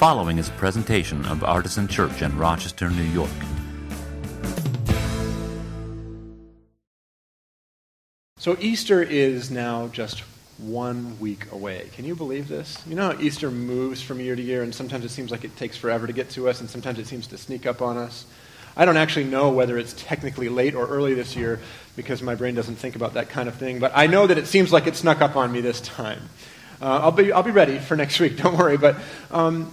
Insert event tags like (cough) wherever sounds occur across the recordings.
following is a presentation of Artisan Church in Rochester, New York. So Easter is now just one week away. Can you believe this? You know how Easter moves from year to year, and sometimes it seems like it takes forever to get to us, and sometimes it seems to sneak up on us. I don't actually know whether it's technically late or early this year because my brain doesn't think about that kind of thing, but I know that it seems like it snuck up on me this time. Uh, I'll, be, I'll be ready for next week, (laughs) don't worry, but um,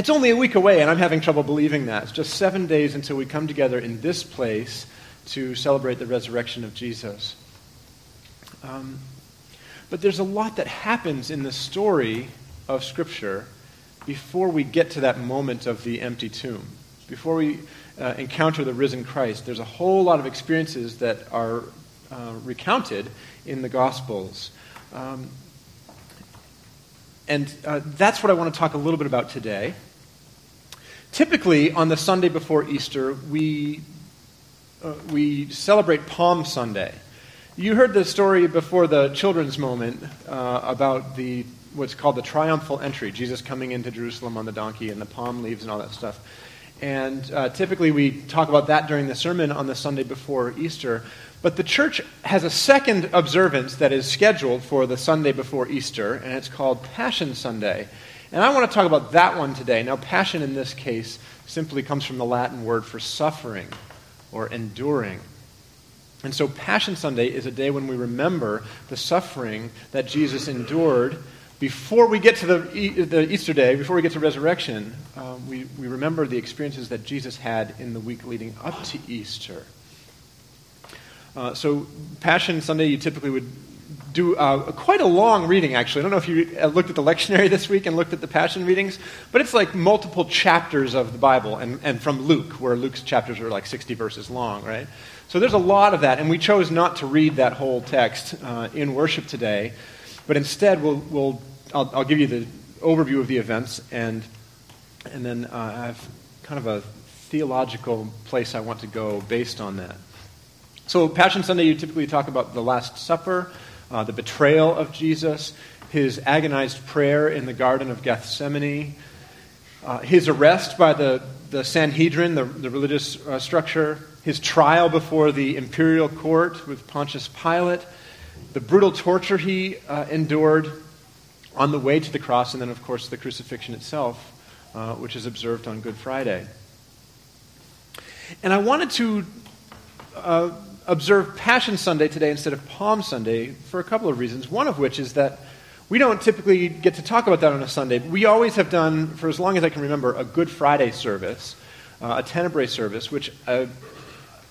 it's only a week away, and I'm having trouble believing that. It's just seven days until we come together in this place to celebrate the resurrection of Jesus. Um, but there's a lot that happens in the story of Scripture before we get to that moment of the empty tomb. Before we uh, encounter the risen Christ, there's a whole lot of experiences that are uh, recounted in the Gospels. Um, and uh, that's what I want to talk a little bit about today. Typically, on the Sunday before Easter, we, uh, we celebrate Palm Sunday. You heard the story before the children's moment uh, about the what's called the triumphal entry, Jesus coming into Jerusalem on the donkey and the palm leaves and all that stuff. And uh, typically we talk about that during the sermon on the Sunday before Easter. But the church has a second observance that is scheduled for the Sunday before Easter, and it's called Passion Sunday. And I want to talk about that one today. Now, passion in this case simply comes from the Latin word for suffering or enduring. And so, Passion Sunday is a day when we remember the suffering that Jesus endured before we get to the, the Easter day, before we get to resurrection. Um, we, we remember the experiences that Jesus had in the week leading up to Easter. Uh, so, Passion Sunday, you typically would do uh, quite a long reading, actually. I don't know if you uh, looked at the lectionary this week and looked at the Passion readings, but it's like multiple chapters of the Bible, and, and from Luke, where Luke's chapters are like 60 verses long, right? So there's a lot of that, and we chose not to read that whole text uh, in worship today, but instead we'll, we'll I'll, I'll, give you the overview of the events, and, and then uh, I have kind of a theological place I want to go based on that. So, Passion Sunday, you typically talk about the Last Supper, uh, the betrayal of Jesus, his agonized prayer in the Garden of Gethsemane, uh, his arrest by the, the Sanhedrin, the, the religious uh, structure, his trial before the imperial court with Pontius Pilate, the brutal torture he uh, endured on the way to the cross, and then, of course, the crucifixion itself, uh, which is observed on Good Friday. And I wanted to uh, observe Passion Sunday today instead of Palm Sunday for a couple of reasons. One of which is that we don't typically get to talk about that on a Sunday. We always have done, for as long as I can remember, a Good Friday service, uh, a Tenebrae service, which uh,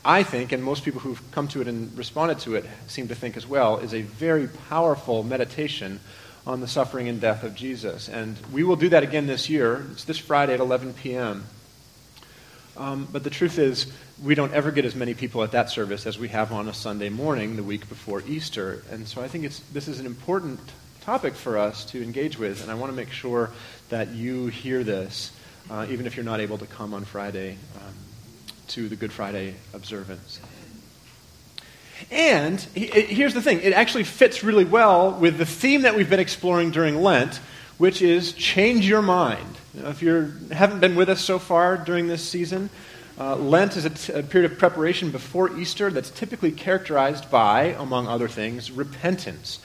I think, and most people who've come to it and responded to it seem to think as well, is a very powerful meditation on the suffering and death of Jesus. And we will do that again this year. It's this Friday at 11 p.m. Um, but the truth is, we don't ever get as many people at that service as we have on a Sunday morning the week before Easter. And so I think it's, this is an important topic for us to engage with, and I want to make sure that you hear this, uh, even if you're not able to come on Friday. Um, to the Good Friday observance. And here's the thing it actually fits really well with the theme that we've been exploring during Lent, which is change your mind. Know, if you haven't been with us so far during this season, uh, Lent is a, t- a period of preparation before Easter that's typically characterized by, among other things, repentance.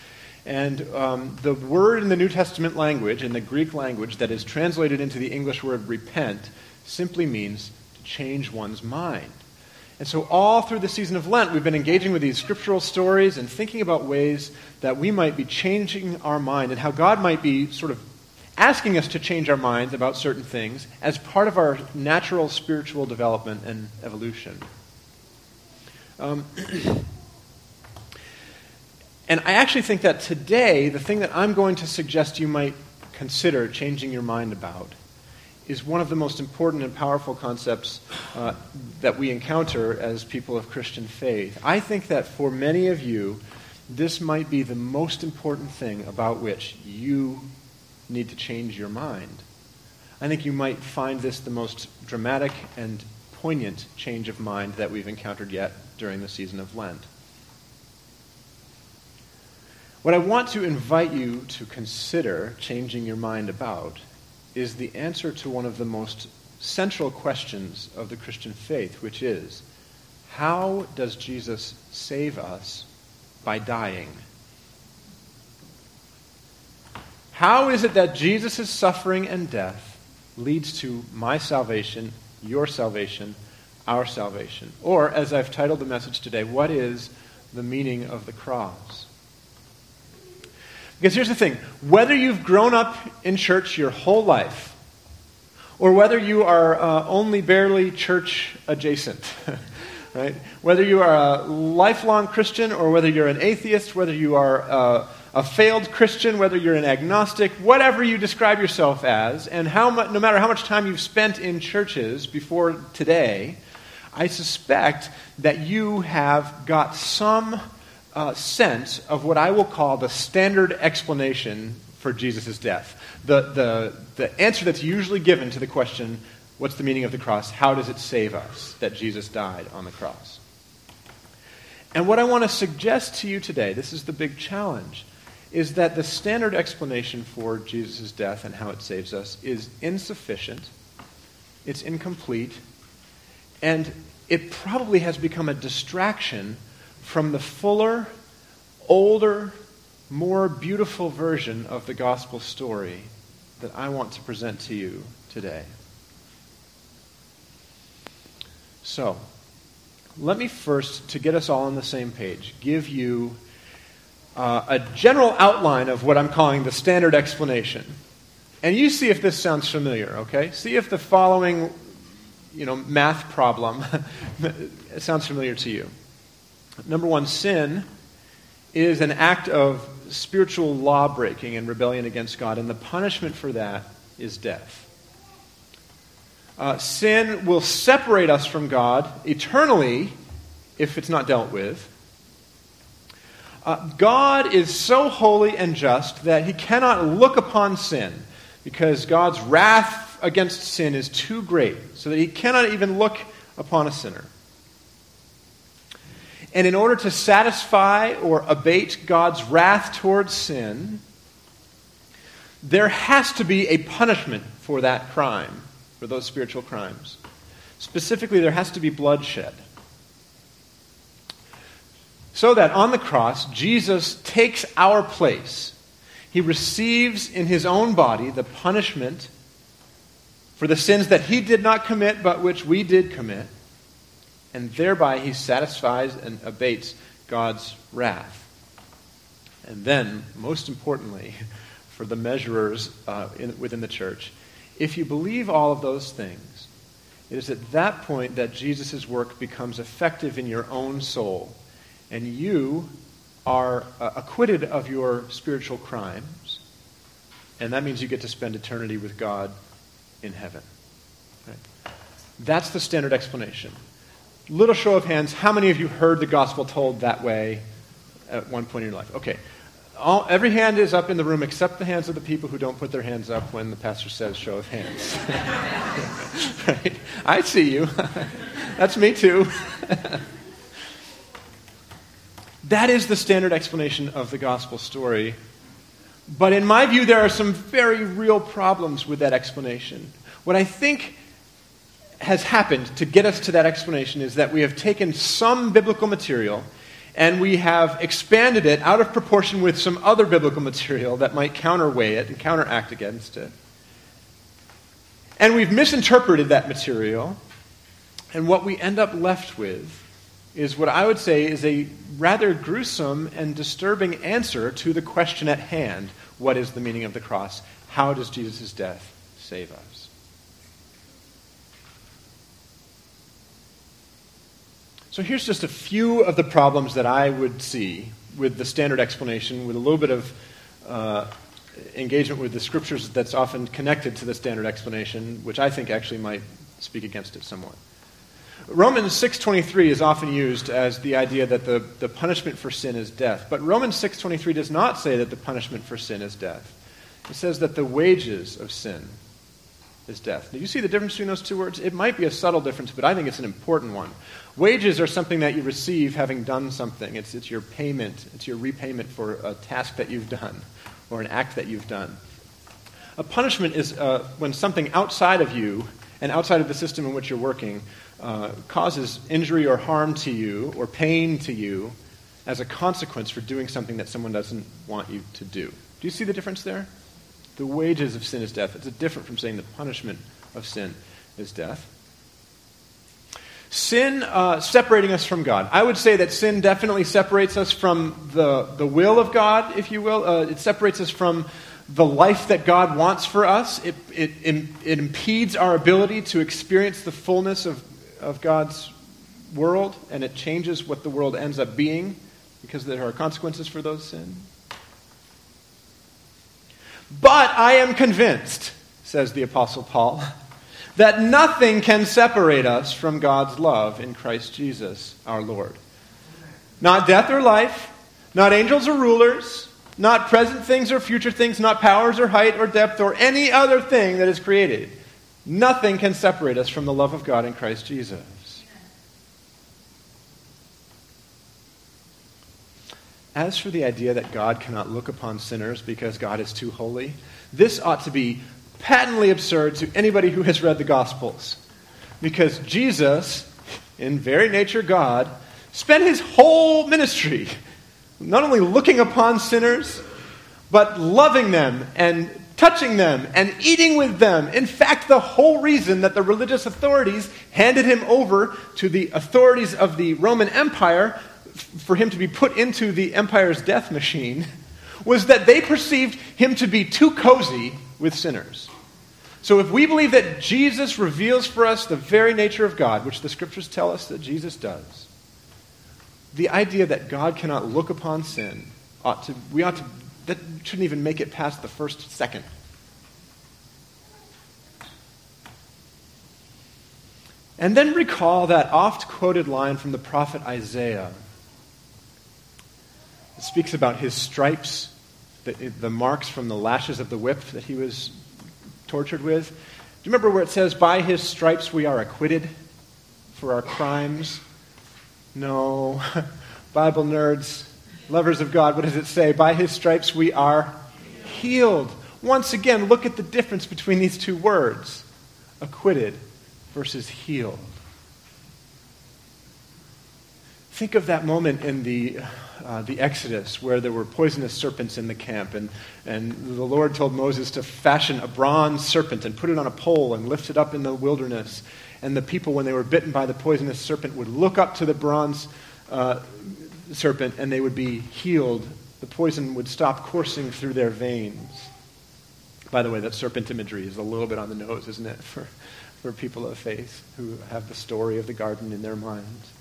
And um, the word in the New Testament language, in the Greek language, that is translated into the English word repent, simply means to change one's mind. And so, all through the season of Lent, we've been engaging with these scriptural stories and thinking about ways that we might be changing our mind and how God might be sort of asking us to change our minds about certain things as part of our natural spiritual development and evolution. Um, (clears throat) and I actually think that today, the thing that I'm going to suggest you might consider changing your mind about is one of the most important and powerful concepts uh, that we encounter as people of Christian faith. I think that for many of you, this might be the most important thing about which you need to change your mind. I think you might find this the most dramatic and poignant change of mind that we've encountered yet during the season of Lent. What I want to invite you to consider changing your mind about is the answer to one of the most central questions of the Christian faith, which is how does Jesus save us by dying? How is it that Jesus' suffering and death leads to my salvation, your salvation, our salvation? Or, as I've titled the message today, what is the meaning of the cross? Because here's the thing whether you've grown up in church your whole life, or whether you are uh, only barely church adjacent, (laughs) right? Whether you are a lifelong Christian or whether you're an atheist, whether you are uh, a failed Christian, whether you're an agnostic, whatever you describe yourself as, and how no matter how much time you've spent in churches before today, I suspect that you have got some uh, sense of what I will call the standard explanation for Jesus' death. The, the, the answer that's usually given to the question, what's the meaning of the cross? How does it save us that Jesus died on the cross? And what I want to suggest to you today, this is the big challenge, is that the standard explanation for Jesus' death and how it saves us is insufficient, it's incomplete, and it probably has become a distraction from the fuller, older, more beautiful version of the gospel story that I want to present to you today. So, let me first, to get us all on the same page, give you uh, a general outline of what I'm calling the standard explanation. And you see if this sounds familiar, okay? See if the following, you know, math problem (laughs) sounds familiar to you. Number one, sin is an act of spiritual law breaking and rebellion against God, and the punishment for that is death. Uh, sin will separate us from God eternally if it's not dealt with. Uh, God is so holy and just that he cannot look upon sin because God's wrath against sin is too great, so that he cannot even look upon a sinner. And in order to satisfy or abate God's wrath towards sin, there has to be a punishment for that crime, for those spiritual crimes. Specifically, there has to be bloodshed. So that on the cross, Jesus takes our place. He receives in his own body the punishment for the sins that he did not commit, but which we did commit and thereby he satisfies and abates God's wrath. And then, most importantly, (laughs) for the measurers uh, in, within the church, if you believe all of those things, it is at that point that Jesus' work becomes effective in your own soul, and you are uh, acquitted of your spiritual crimes, and that means you get to spend eternity with God in heaven. Right? That's the standard explanation. Little show of hands, how many of you heard the gospel told that way at one point in your life? Okay. All, every hand is up in the room except the hands of the people who don't put their hands up when the pastor says show of hands. (laughs) right? I see you. (laughs) That's me too. (laughs) that is the standard explanation of the gospel story. But in my view, there are some very real problems with that explanation. What I think has happened to get us to that explanation is that we have taken some biblical material and we have expanded it out of proportion with some other biblical material that might counterweigh it and counteract against it. And we've misinterpreted that material, and what we end up left with is what I would say is a rather gruesome and disturbing answer to the question at hand what is the meaning of the cross? How does Jesus' death save us? So here's just a few of the problems that I would see with the standard explanation, with a little bit of uh, engagement with the scriptures that's often connected to the standard explanation, which I think actually might speak against it somewhat. Romans 6.23 is often used as the idea that the, the punishment for sin is death. But Romans 6.23 does not say that the punishment for sin is death. It says that the wages of sin is death. Do you see the difference between those two words? It might be a subtle difference, but I think it's an important one. Wages are something that you receive having done something. It's, it's your payment, it's your repayment for a task that you've done or an act that you've done. A punishment is uh, when something outside of you and outside of the system in which you're working uh, causes injury or harm to you or pain to you as a consequence for doing something that someone doesn't want you to do. Do you see the difference there? The wages of sin is death. It's different from saying the punishment of sin is death. Sin uh, separating us from God. I would say that sin definitely separates us from the, the will of God, if you will. Uh, it separates us from the life that God wants for us. It, it, it impedes our ability to experience the fullness of, of God's world, and it changes what the world ends up being because there are consequences for those sins. But I am convinced, says the Apostle Paul, that nothing can separate us from God's love in Christ Jesus our Lord. Not death or life, not angels or rulers, not present things or future things, not powers or height or depth or any other thing that is created. Nothing can separate us from the love of God in Christ Jesus. As for the idea that God cannot look upon sinners because God is too holy, this ought to be patently absurd to anybody who has read the Gospels. Because Jesus, in very nature God, spent his whole ministry not only looking upon sinners, but loving them and touching them and eating with them. In fact, the whole reason that the religious authorities handed him over to the authorities of the Roman Empire for him to be put into the empire's death machine was that they perceived him to be too cozy with sinners. So if we believe that Jesus reveals for us the very nature of God, which the scriptures tell us that Jesus does, the idea that God cannot look upon sin ought to, we ought to, that shouldn't even make it past the first second. And then recall that oft quoted line from the prophet Isaiah it speaks about his stripes, the, the marks from the lashes of the whip that he was tortured with. Do you remember where it says, By his stripes we are acquitted for our crimes? No. (laughs) Bible nerds, lovers of God, what does it say? By his stripes we are healed. Once again, look at the difference between these two words acquitted versus healed. Think of that moment in the, uh, the Exodus where there were poisonous serpents in the camp, and, and the Lord told Moses to fashion a bronze serpent and put it on a pole and lift it up in the wilderness. And the people, when they were bitten by the poisonous serpent, would look up to the bronze uh, serpent and they would be healed. The poison would stop coursing through their veins. By the way, that serpent imagery is a little bit on the nose, isn't it, (laughs) for, for people of faith who have the story of the garden in their minds.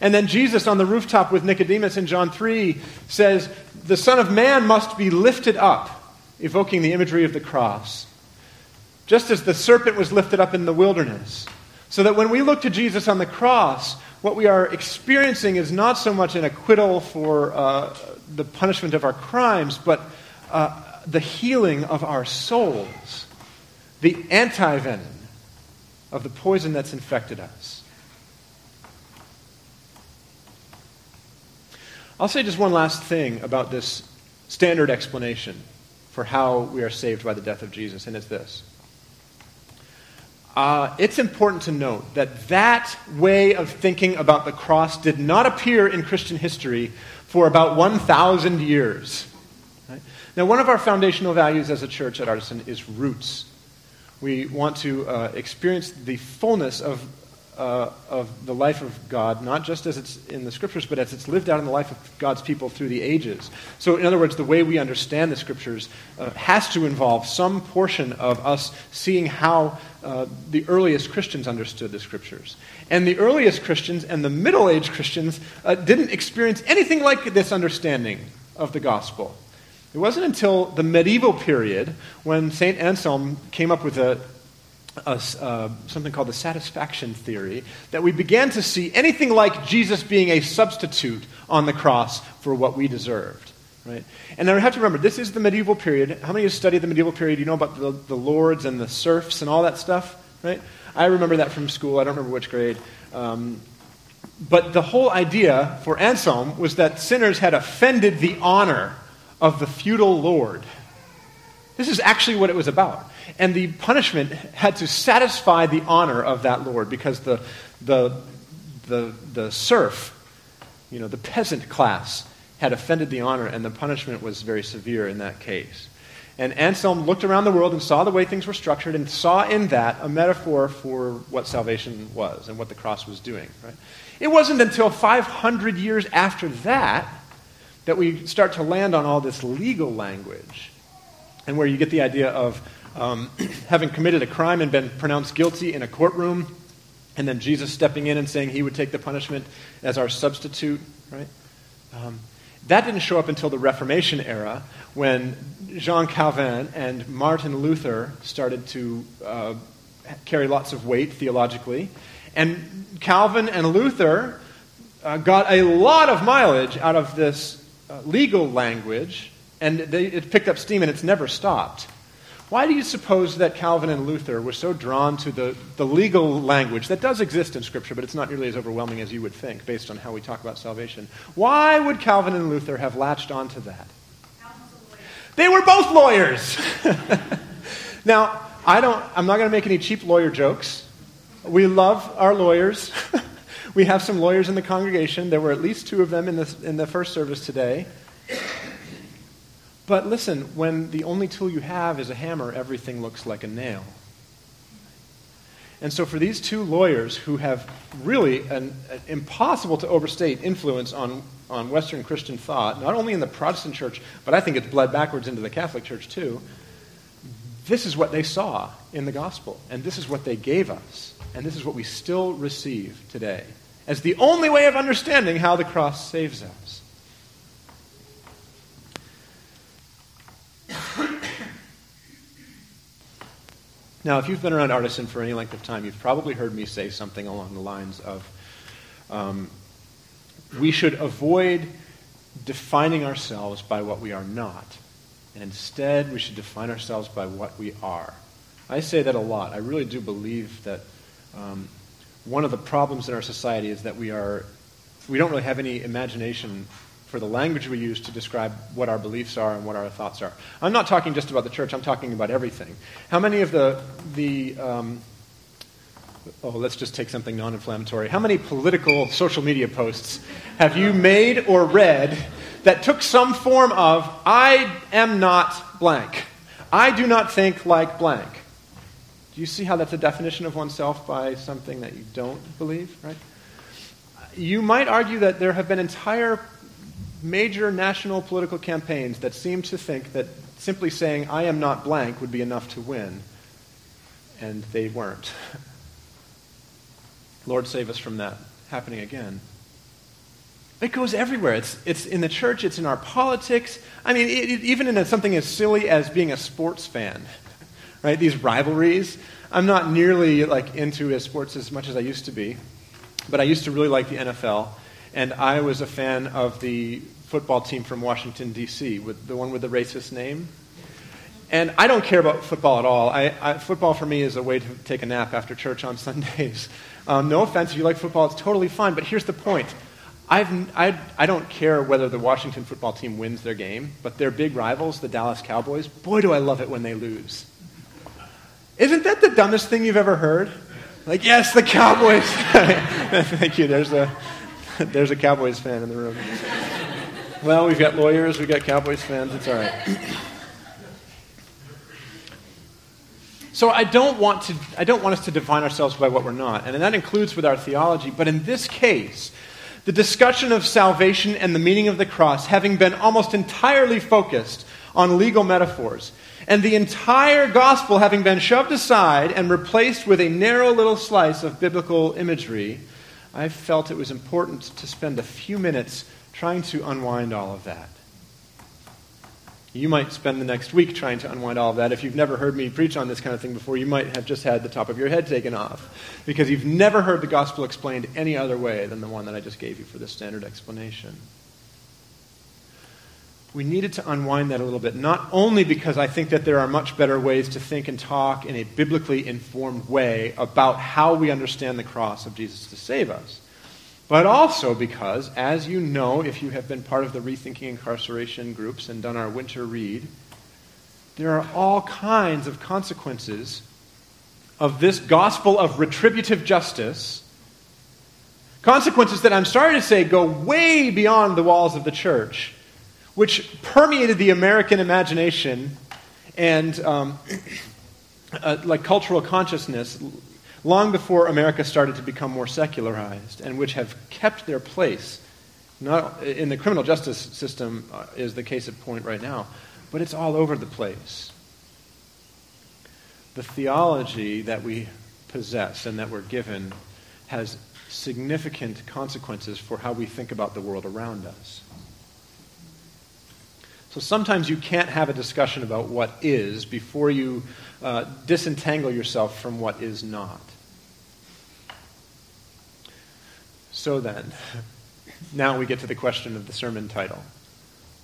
And then Jesus on the rooftop with Nicodemus in John 3 says, The Son of Man must be lifted up, evoking the imagery of the cross. Just as the serpent was lifted up in the wilderness. So that when we look to Jesus on the cross, what we are experiencing is not so much an acquittal for uh, the punishment of our crimes, but uh, the healing of our souls, the antivenom of the poison that's infected us. I'll say just one last thing about this standard explanation for how we are saved by the death of Jesus, and it's this. Uh, it's important to note that that way of thinking about the cross did not appear in Christian history for about 1,000 years. Right? Now, one of our foundational values as a church at Artisan is roots. We want to uh, experience the fullness of uh, of the life of God, not just as it's in the scriptures, but as it's lived out in the life of God's people through the ages. So, in other words, the way we understand the scriptures uh, has to involve some portion of us seeing how uh, the earliest Christians understood the scriptures. And the earliest Christians and the middle aged Christians uh, didn't experience anything like this understanding of the gospel. It wasn't until the medieval period when St. Anselm came up with a uh, something called the satisfaction theory, that we began to see anything like Jesus being a substitute on the cross for what we deserved. Right? And now we have to remember, this is the medieval period. How many of you studied the medieval period? You know about the, the lords and the serfs and all that stuff? Right? I remember that from school. I don't remember which grade. Um, but the whole idea for Anselm was that sinners had offended the honor of the feudal lord. This is actually what it was about. And the punishment had to satisfy the honor of that Lord because the, the, the, the serf, you know, the peasant class, had offended the honor, and the punishment was very severe in that case. And Anselm looked around the world and saw the way things were structured and saw in that a metaphor for what salvation was and what the cross was doing. Right? It wasn't until 500 years after that that we start to land on all this legal language and where you get the idea of um, having committed a crime and been pronounced guilty in a courtroom, and then Jesus stepping in and saying he would take the punishment as our substitute, right? Um, that didn't show up until the Reformation era when Jean Calvin and Martin Luther started to uh, carry lots of weight theologically. And Calvin and Luther uh, got a lot of mileage out of this uh, legal language, and they, it picked up steam and it's never stopped. Why do you suppose that Calvin and Luther were so drawn to the, the legal language that does exist in Scripture, but it's not nearly as overwhelming as you would think based on how we talk about salvation? Why would Calvin and Luther have latched onto that? They were both lawyers. (laughs) now, I don't, I'm not going to make any cheap lawyer jokes. We love our lawyers. (laughs) we have some lawyers in the congregation. There were at least two of them in the, in the first service today. But listen, when the only tool you have is a hammer, everything looks like a nail. And so, for these two lawyers who have really an, an, impossible to overstate influence on, on Western Christian thought, not only in the Protestant church, but I think it's bled backwards into the Catholic church too, this is what they saw in the gospel. And this is what they gave us. And this is what we still receive today as the only way of understanding how the cross saves us. Now, if you've been around Artisan for any length of time, you've probably heard me say something along the lines of um, we should avoid defining ourselves by what we are not. And instead, we should define ourselves by what we are. I say that a lot. I really do believe that um, one of the problems in our society is that we are we don't really have any imagination for the language we use to describe what our beliefs are and what our thoughts are. I'm not talking just about the church, I'm talking about everything. How many of the, the um, oh, let's just take something non inflammatory. How many political social media posts have you made or read that took some form of, I am not blank? I do not think like blank. Do you see how that's a definition of oneself by something that you don't believe, right? You might argue that there have been entire major national political campaigns that seem to think that simply saying, I am not blank, would be enough to win. And they weren't. (laughs) Lord save us from that happening again. It goes everywhere. It's, it's in the church, it's in our politics. I mean, it, it, even in a, something as silly as being a sports fan, (laughs) right? These rivalries. I'm not nearly like into sports as much as I used to be, but I used to really like the NFL and I was a fan of the football team from Washington, D.C., with the one with the racist name. And I don't care about football at all. I, I, football for me is a way to take a nap after church on (laughs) Sundays. Um, no offense, if you like football, it's totally fine. But here's the point I've, I, I don't care whether the Washington football team wins their game, but their big rivals, the Dallas Cowboys, boy, do I love it when they lose. Isn't that the dumbest thing you've ever heard? Like, yes, the Cowboys. (laughs) Thank you. There's a, (laughs) There's a Cowboys fan in the room. Well, we've got lawyers, we've got Cowboys fans, it's all right. So I don't want to I don't want us to define ourselves by what we're not, and that includes with our theology, but in this case, the discussion of salvation and the meaning of the cross having been almost entirely focused on legal metaphors, and the entire gospel having been shoved aside and replaced with a narrow little slice of biblical imagery, I felt it was important to spend a few minutes trying to unwind all of that. You might spend the next week trying to unwind all of that. If you've never heard me preach on this kind of thing before, you might have just had the top of your head taken off because you've never heard the gospel explained any other way than the one that I just gave you for the standard explanation we needed to unwind that a little bit, not only because I think that there are much better ways to think and talk in a biblically informed way about how we understand the cross of Jesus to save us, but also because, as you know, if you have been part of the Rethinking Incarceration groups and done our winter read, there are all kinds of consequences of this gospel of retributive justice. Consequences that I'm sorry to say go way beyond the walls of the church, which permeated the American imagination and um, uh, like cultural consciousness long before America started to become more secularized, and which have kept their place. Not in the criminal justice system uh, is the case at point right now, but it's all over the place. The theology that we possess and that we're given has significant consequences for how we think about the world around us. So sometimes you can't have a discussion about what is before you uh, disentangle yourself from what is not. So then, now we get to the question of the sermon title.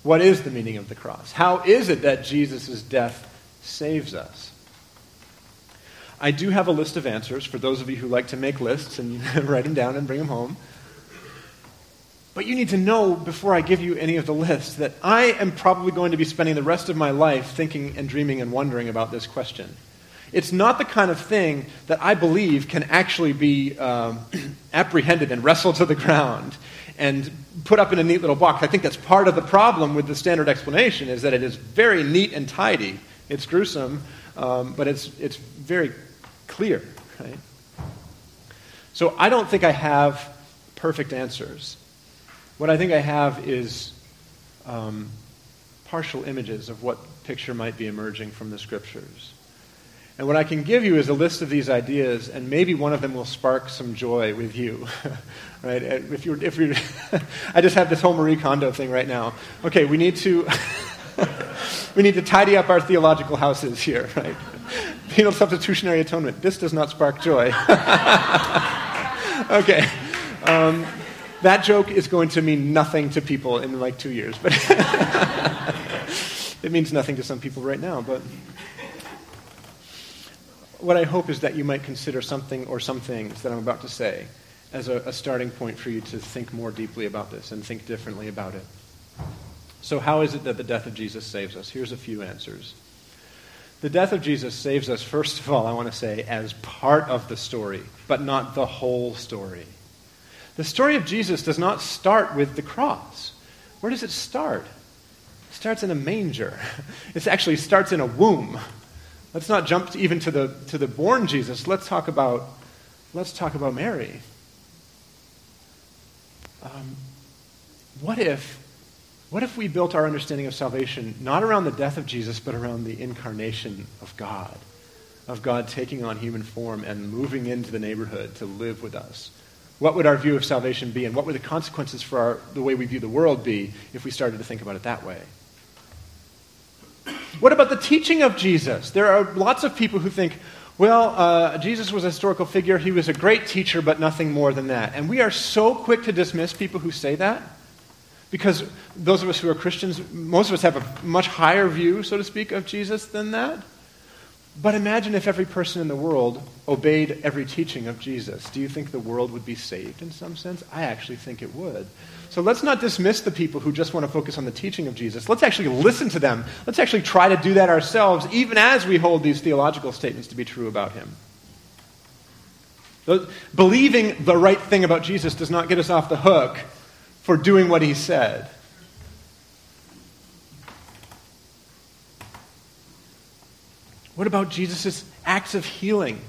What is the meaning of the cross? How is it that Jesus' death saves us? I do have a list of answers for those of you who like to make lists and (laughs) write them down and bring them home. But you need to know before I give you any of the lists that I am probably going to be spending the rest of my life thinking and dreaming and wondering about this question. It's not the kind of thing that I believe can actually be um, (clears throat) apprehended and wrestled to the ground and put up in a neat little box. I think that's part of the problem with the standard explanation is that it is very neat and tidy. It's gruesome, um, but it's, it's very clear, right? So I don't think I have perfect answers. What I think I have is um, partial images of what picture might be emerging from the scriptures. And what I can give you is a list of these ideas, and maybe one of them will spark some joy with you. (laughs) right? If you're, if you're (laughs) I just have this whole Marie Kondo thing right now. Okay, we need to, (laughs) we need to tidy up our theological houses here, right? Penal substitutionary atonement. This does not spark joy. okay. Um, that joke is going to mean nothing to people in like two years, but (laughs) it means nothing to some people right now, but what I hope is that you might consider something or some things that I'm about to say as a, a, starting point for you to think more deeply about this and think differently about it. So, how is it that the death of Jesus saves us? Here's a few answers. The death of Jesus saves us, first of all, I want to say, as part of the story, but not the whole story. The story of Jesus does not start with the cross. Where does it start? It starts in a manger. (laughs) It actually starts in a womb. Let's not jump even to the, to the born Jesus. Let's talk about, let's talk about Mary. Um, what if what if we built our understanding of salvation not around the death of Jesus, but around the incarnation of God, of God taking on human form and moving into the neighborhood to live with us? What would our view of salvation be, and what would the consequences for our, the way we view the world be if we started to think about it that way? What about the teaching of Jesus? There are lots of people who think, well, uh, Jesus was a historical figure. He was a great teacher, but nothing more than that. And we are so quick to dismiss people who say that because those of us who are Christians, most of us have a much higher view, so to speak, of Jesus than that. But imagine if every person in the world obeyed every teaching of Jesus. Do you think the world would be saved in some sense? I actually think it would. So let's not dismiss the people who just want to focus on the teaching of Jesus. Let's actually listen to them. Let's actually try to do that ourselves, even as we hold these theological statements to be true about him. Believing the right thing about Jesus does not get us off the hook for doing what he said. What about Jesus' acts of healing?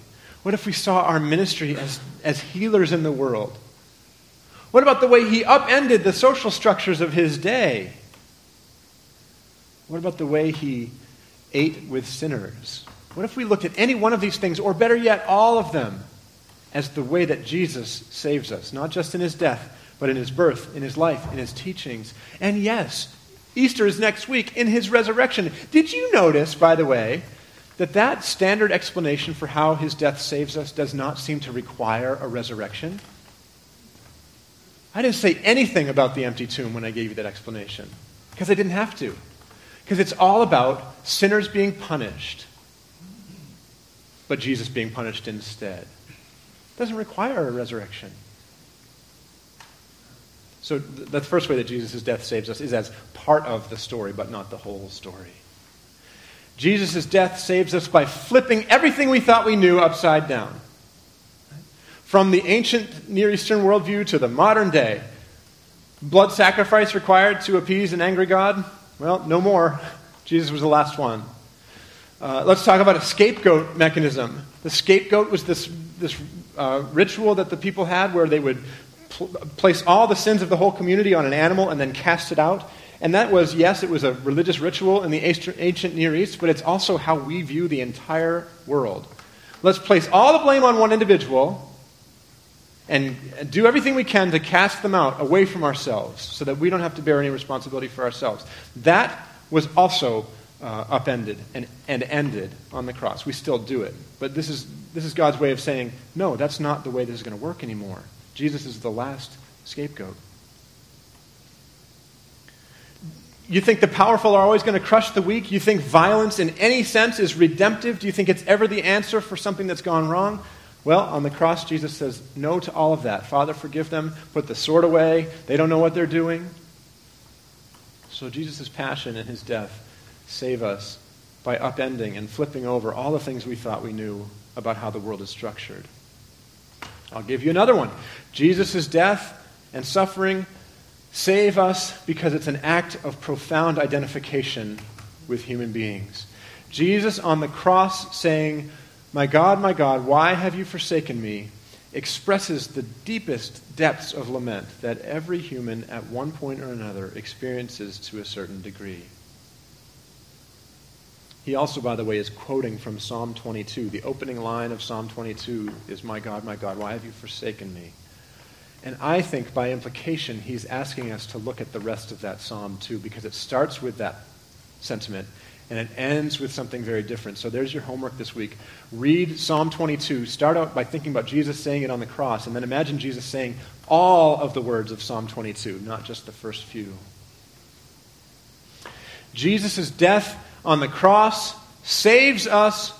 What if we saw our ministry as, as healers in the world? What about the way he upended the social structures of his day? What about the way he ate with sinners? What if we looked at any one of these things, or better yet, all of them, as the way that Jesus saves us, not just in his death, but in his birth, in his life, in his teachings? And yes, Easter is next week, in his resurrection. Did you notice, by the way, that that standard explanation for how his death saves us does not seem to require a resurrection? I didn't say anything about the empty tomb when I gave you that explanation because I didn't have to. Because it's all about sinners being punished, but Jesus being punished instead. It doesn't require a resurrection. So the first way that Jesus' death saves us is as part of the story, but not the whole story. Jesus' death saves us by flipping everything we thought we knew upside down. From the ancient Near Eastern worldview to the modern day, blood sacrifice required to appease an angry God? Well, no more. Jesus was the last one. Uh, let's talk about a scapegoat mechanism. The scapegoat was this, this uh, ritual that the people had where they would pl- place all the sins of the whole community on an animal and then cast it out. And that was, yes, it was a religious ritual in the ancient Near East, but it's also how we view the entire world. Let's place all the blame on one individual and do everything we can to cast them out away from ourselves so that we don't have to bear any responsibility for ourselves. That was also uh, upended and, and ended on the cross. We still do it. But this is, this is God's way of saying, no, that's not the way this is going to work anymore. Jesus is the last scapegoat. You think the powerful are always going to crush the weak? You think violence in any sense is redemptive? Do you think it's ever the answer for something that's gone wrong? Well, on the cross, Jesus says no to all of that. Father, forgive them. Put the sword away. They don't know what they're doing. So Jesus' passion and his death save us by upending and flipping over all the things we thought we knew about how the world is structured. I'll give you another one. Jesus' death and suffering save us because it's an act of profound identification with human beings. Jesus on the cross saying, My God, my God, why have you forsaken me? expresses the deepest depths of lament that every human at one point or another experiences to a certain degree. He also, by the way, is quoting from Psalm 22. The opening line of Psalm 22 is, My God, my God, why have you forsaken me? And I think by implication, he's asking us to look at the rest of that psalm too, because it starts with that sentiment and it ends with something very different. So there's your homework this week. Read Psalm 22. Start out by thinking about Jesus saying it on the cross, and then imagine Jesus saying all of the words of Psalm 22, not just the first few. Jesus' death on the cross saves us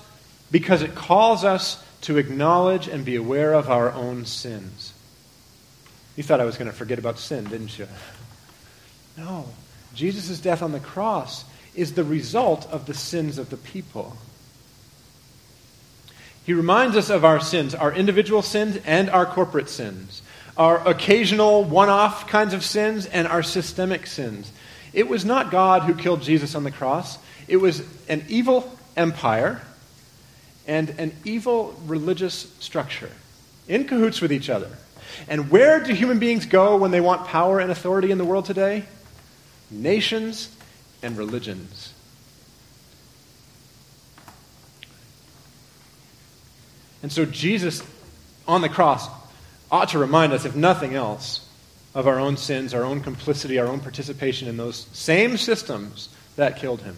because it calls us to acknowledge and be aware of our own sins. You thought I was going to forget about sin, didn't you? No. Jesus' death on the cross is the result of the sins of the people. He reminds us of our sins, our individual sins and our corporate sins, our occasional one off kinds of sins and our systemic sins. It was not God who killed Jesus on the cross, it was an evil empire and an evil religious structure in cahoots with each other. And where do human beings go when they want power and authority in the world today? Nations and religions. And so Jesus on the cross ought to remind us, if nothing else, of our own sins, our own complicity, our own participation in those same systems that killed him.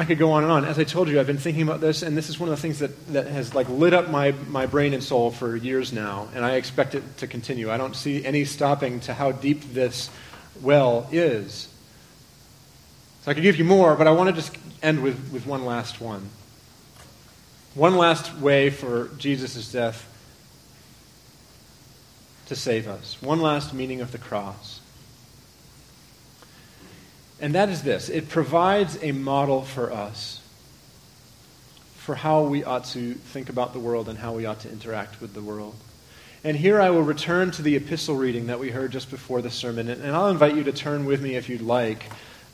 I could go on and on. As I told you, I've been thinking about this, and this is one of the things that, that has like lit up my, my brain and soul for years now, and I expect it to continue. I don't see any stopping to how deep this well is. So I could give you more, but I want to just end with, with one last one. One last way for Jesus' death to save us. One last meaning of the cross. And that is this it provides a model for us for how we ought to think about the world and how we ought to interact with the world. And here I will return to the epistle reading that we heard just before the sermon. And I'll invite you to turn with me if you'd like.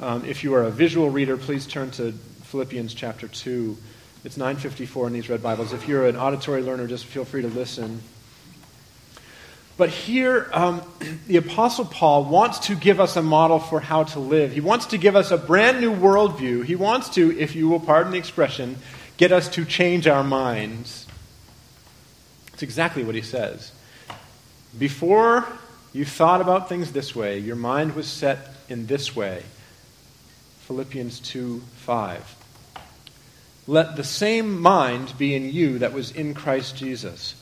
Um, if you are a visual reader, please turn to Philippians chapter 2. It's 954 in these red Bibles. If you're an auditory learner, just feel free to listen. But here, um, (clears throat) the Apostle Paul wants to give us a model for how to live. He wants to give us a brand new worldview. He wants to, if you will pardon the expression, get us to change our minds. It's exactly what he says. Before you thought about things this way, your mind was set in this way. Philippians 2 5. Let the same mind be in you that was in Christ Jesus,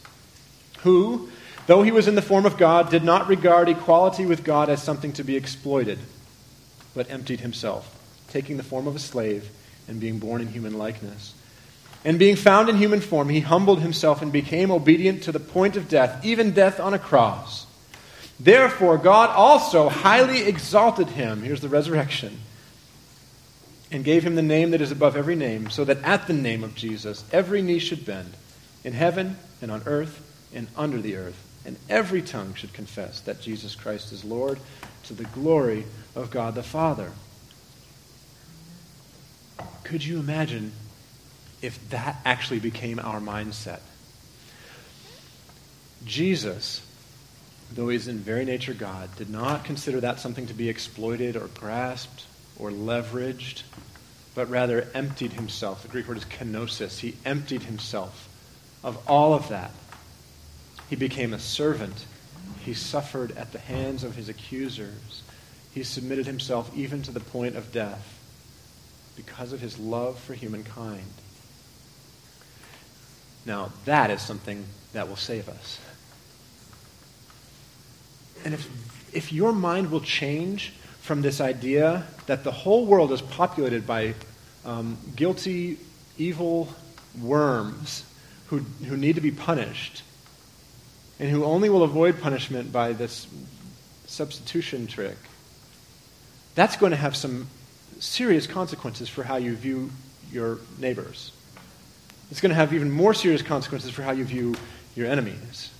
who, though he was in the form of God, did not regard equality with God as something to be exploited, but emptied himself, taking the form of a slave and being born in human likeness. And being found in human form, he humbled himself and became obedient to the point of death, even death on a cross. Therefore, God also highly exalted him. Here's the resurrection. And gave him the name that is above every name, so that at the name of Jesus every knee should bend, in heaven and on earth and under the earth, and every tongue should confess that Jesus Christ is Lord to the glory of God the Father. Could you imagine if that actually became our mindset? Jesus though he is in very nature God, did not consider that something to be exploited or grasped or leveraged, but rather emptied himself. The Greek word is kenosis. He emptied himself of all of that. He became a servant. He suffered at the hands of his accusers. He submitted himself even to the point of death because of his love for humankind. Now, that is something that will save us. And if, if your mind will change from this idea that the whole world is populated by um, guilty, evil worms who, who need to be punished, and who only will avoid punishment by this substitution trick, that's going to have some serious consequences for how you view your neighbors. It's going to have even more serious consequences for how you view your enemies.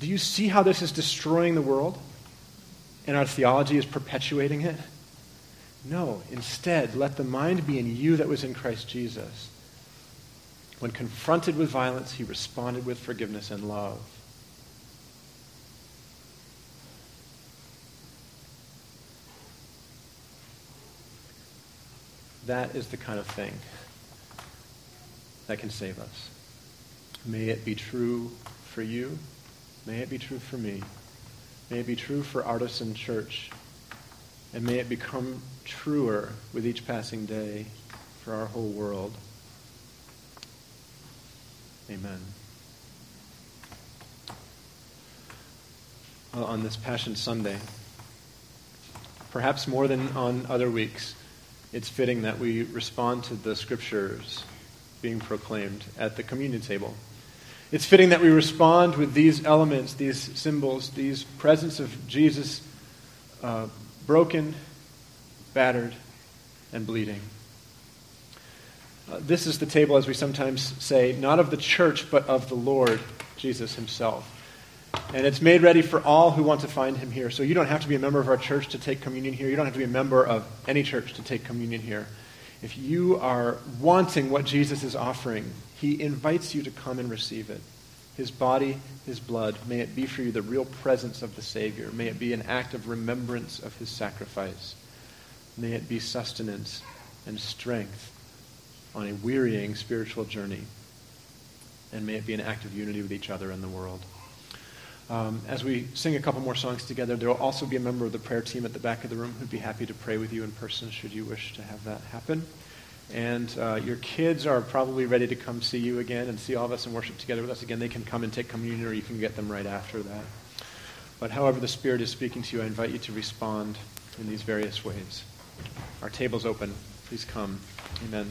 Do you see how this is destroying the world? And our theology is perpetuating it? No. Instead, let the mind be in you that was in Christ Jesus. When confronted with violence, he responded with forgiveness and love. That is the kind of thing that can save us. May it be true for you. May it be true for me. May it be true for Artisan Church. And may it become truer with each passing day for our whole world. Amen. Well, on this Passion Sunday, perhaps more than on other weeks, it's fitting that we respond to the scriptures being proclaimed at the communion table. It's fitting that we respond with these elements, these symbols, these presence of Jesus uh, broken, battered, and bleeding. Uh, this is the table, as we sometimes say, not of the church, but of the Lord Jesus himself. And it's made ready for all who want to find him here. So you don't have to be a member of our church to take communion here. You don't have to be a member of any church to take communion here. If you are wanting what Jesus is offering, he invites you to come and receive it. His body, his blood, may it be for you the real presence of the Savior. May it be an act of remembrance of his sacrifice. May it be sustenance and strength on a wearying spiritual journey. And may it be an act of unity with each other in the world. Um, as we sing a couple more songs together, there will also be a member of the prayer team at the back of the room who'd be happy to pray with you in person should you wish to have that happen. And uh, your kids are probably ready to come see you again and see all of us and worship together with us again. They can come and take communion, or you can get them right after that. But however the Spirit is speaking to you, I invite you to respond in these various ways. Our table's open. Please come. Amen.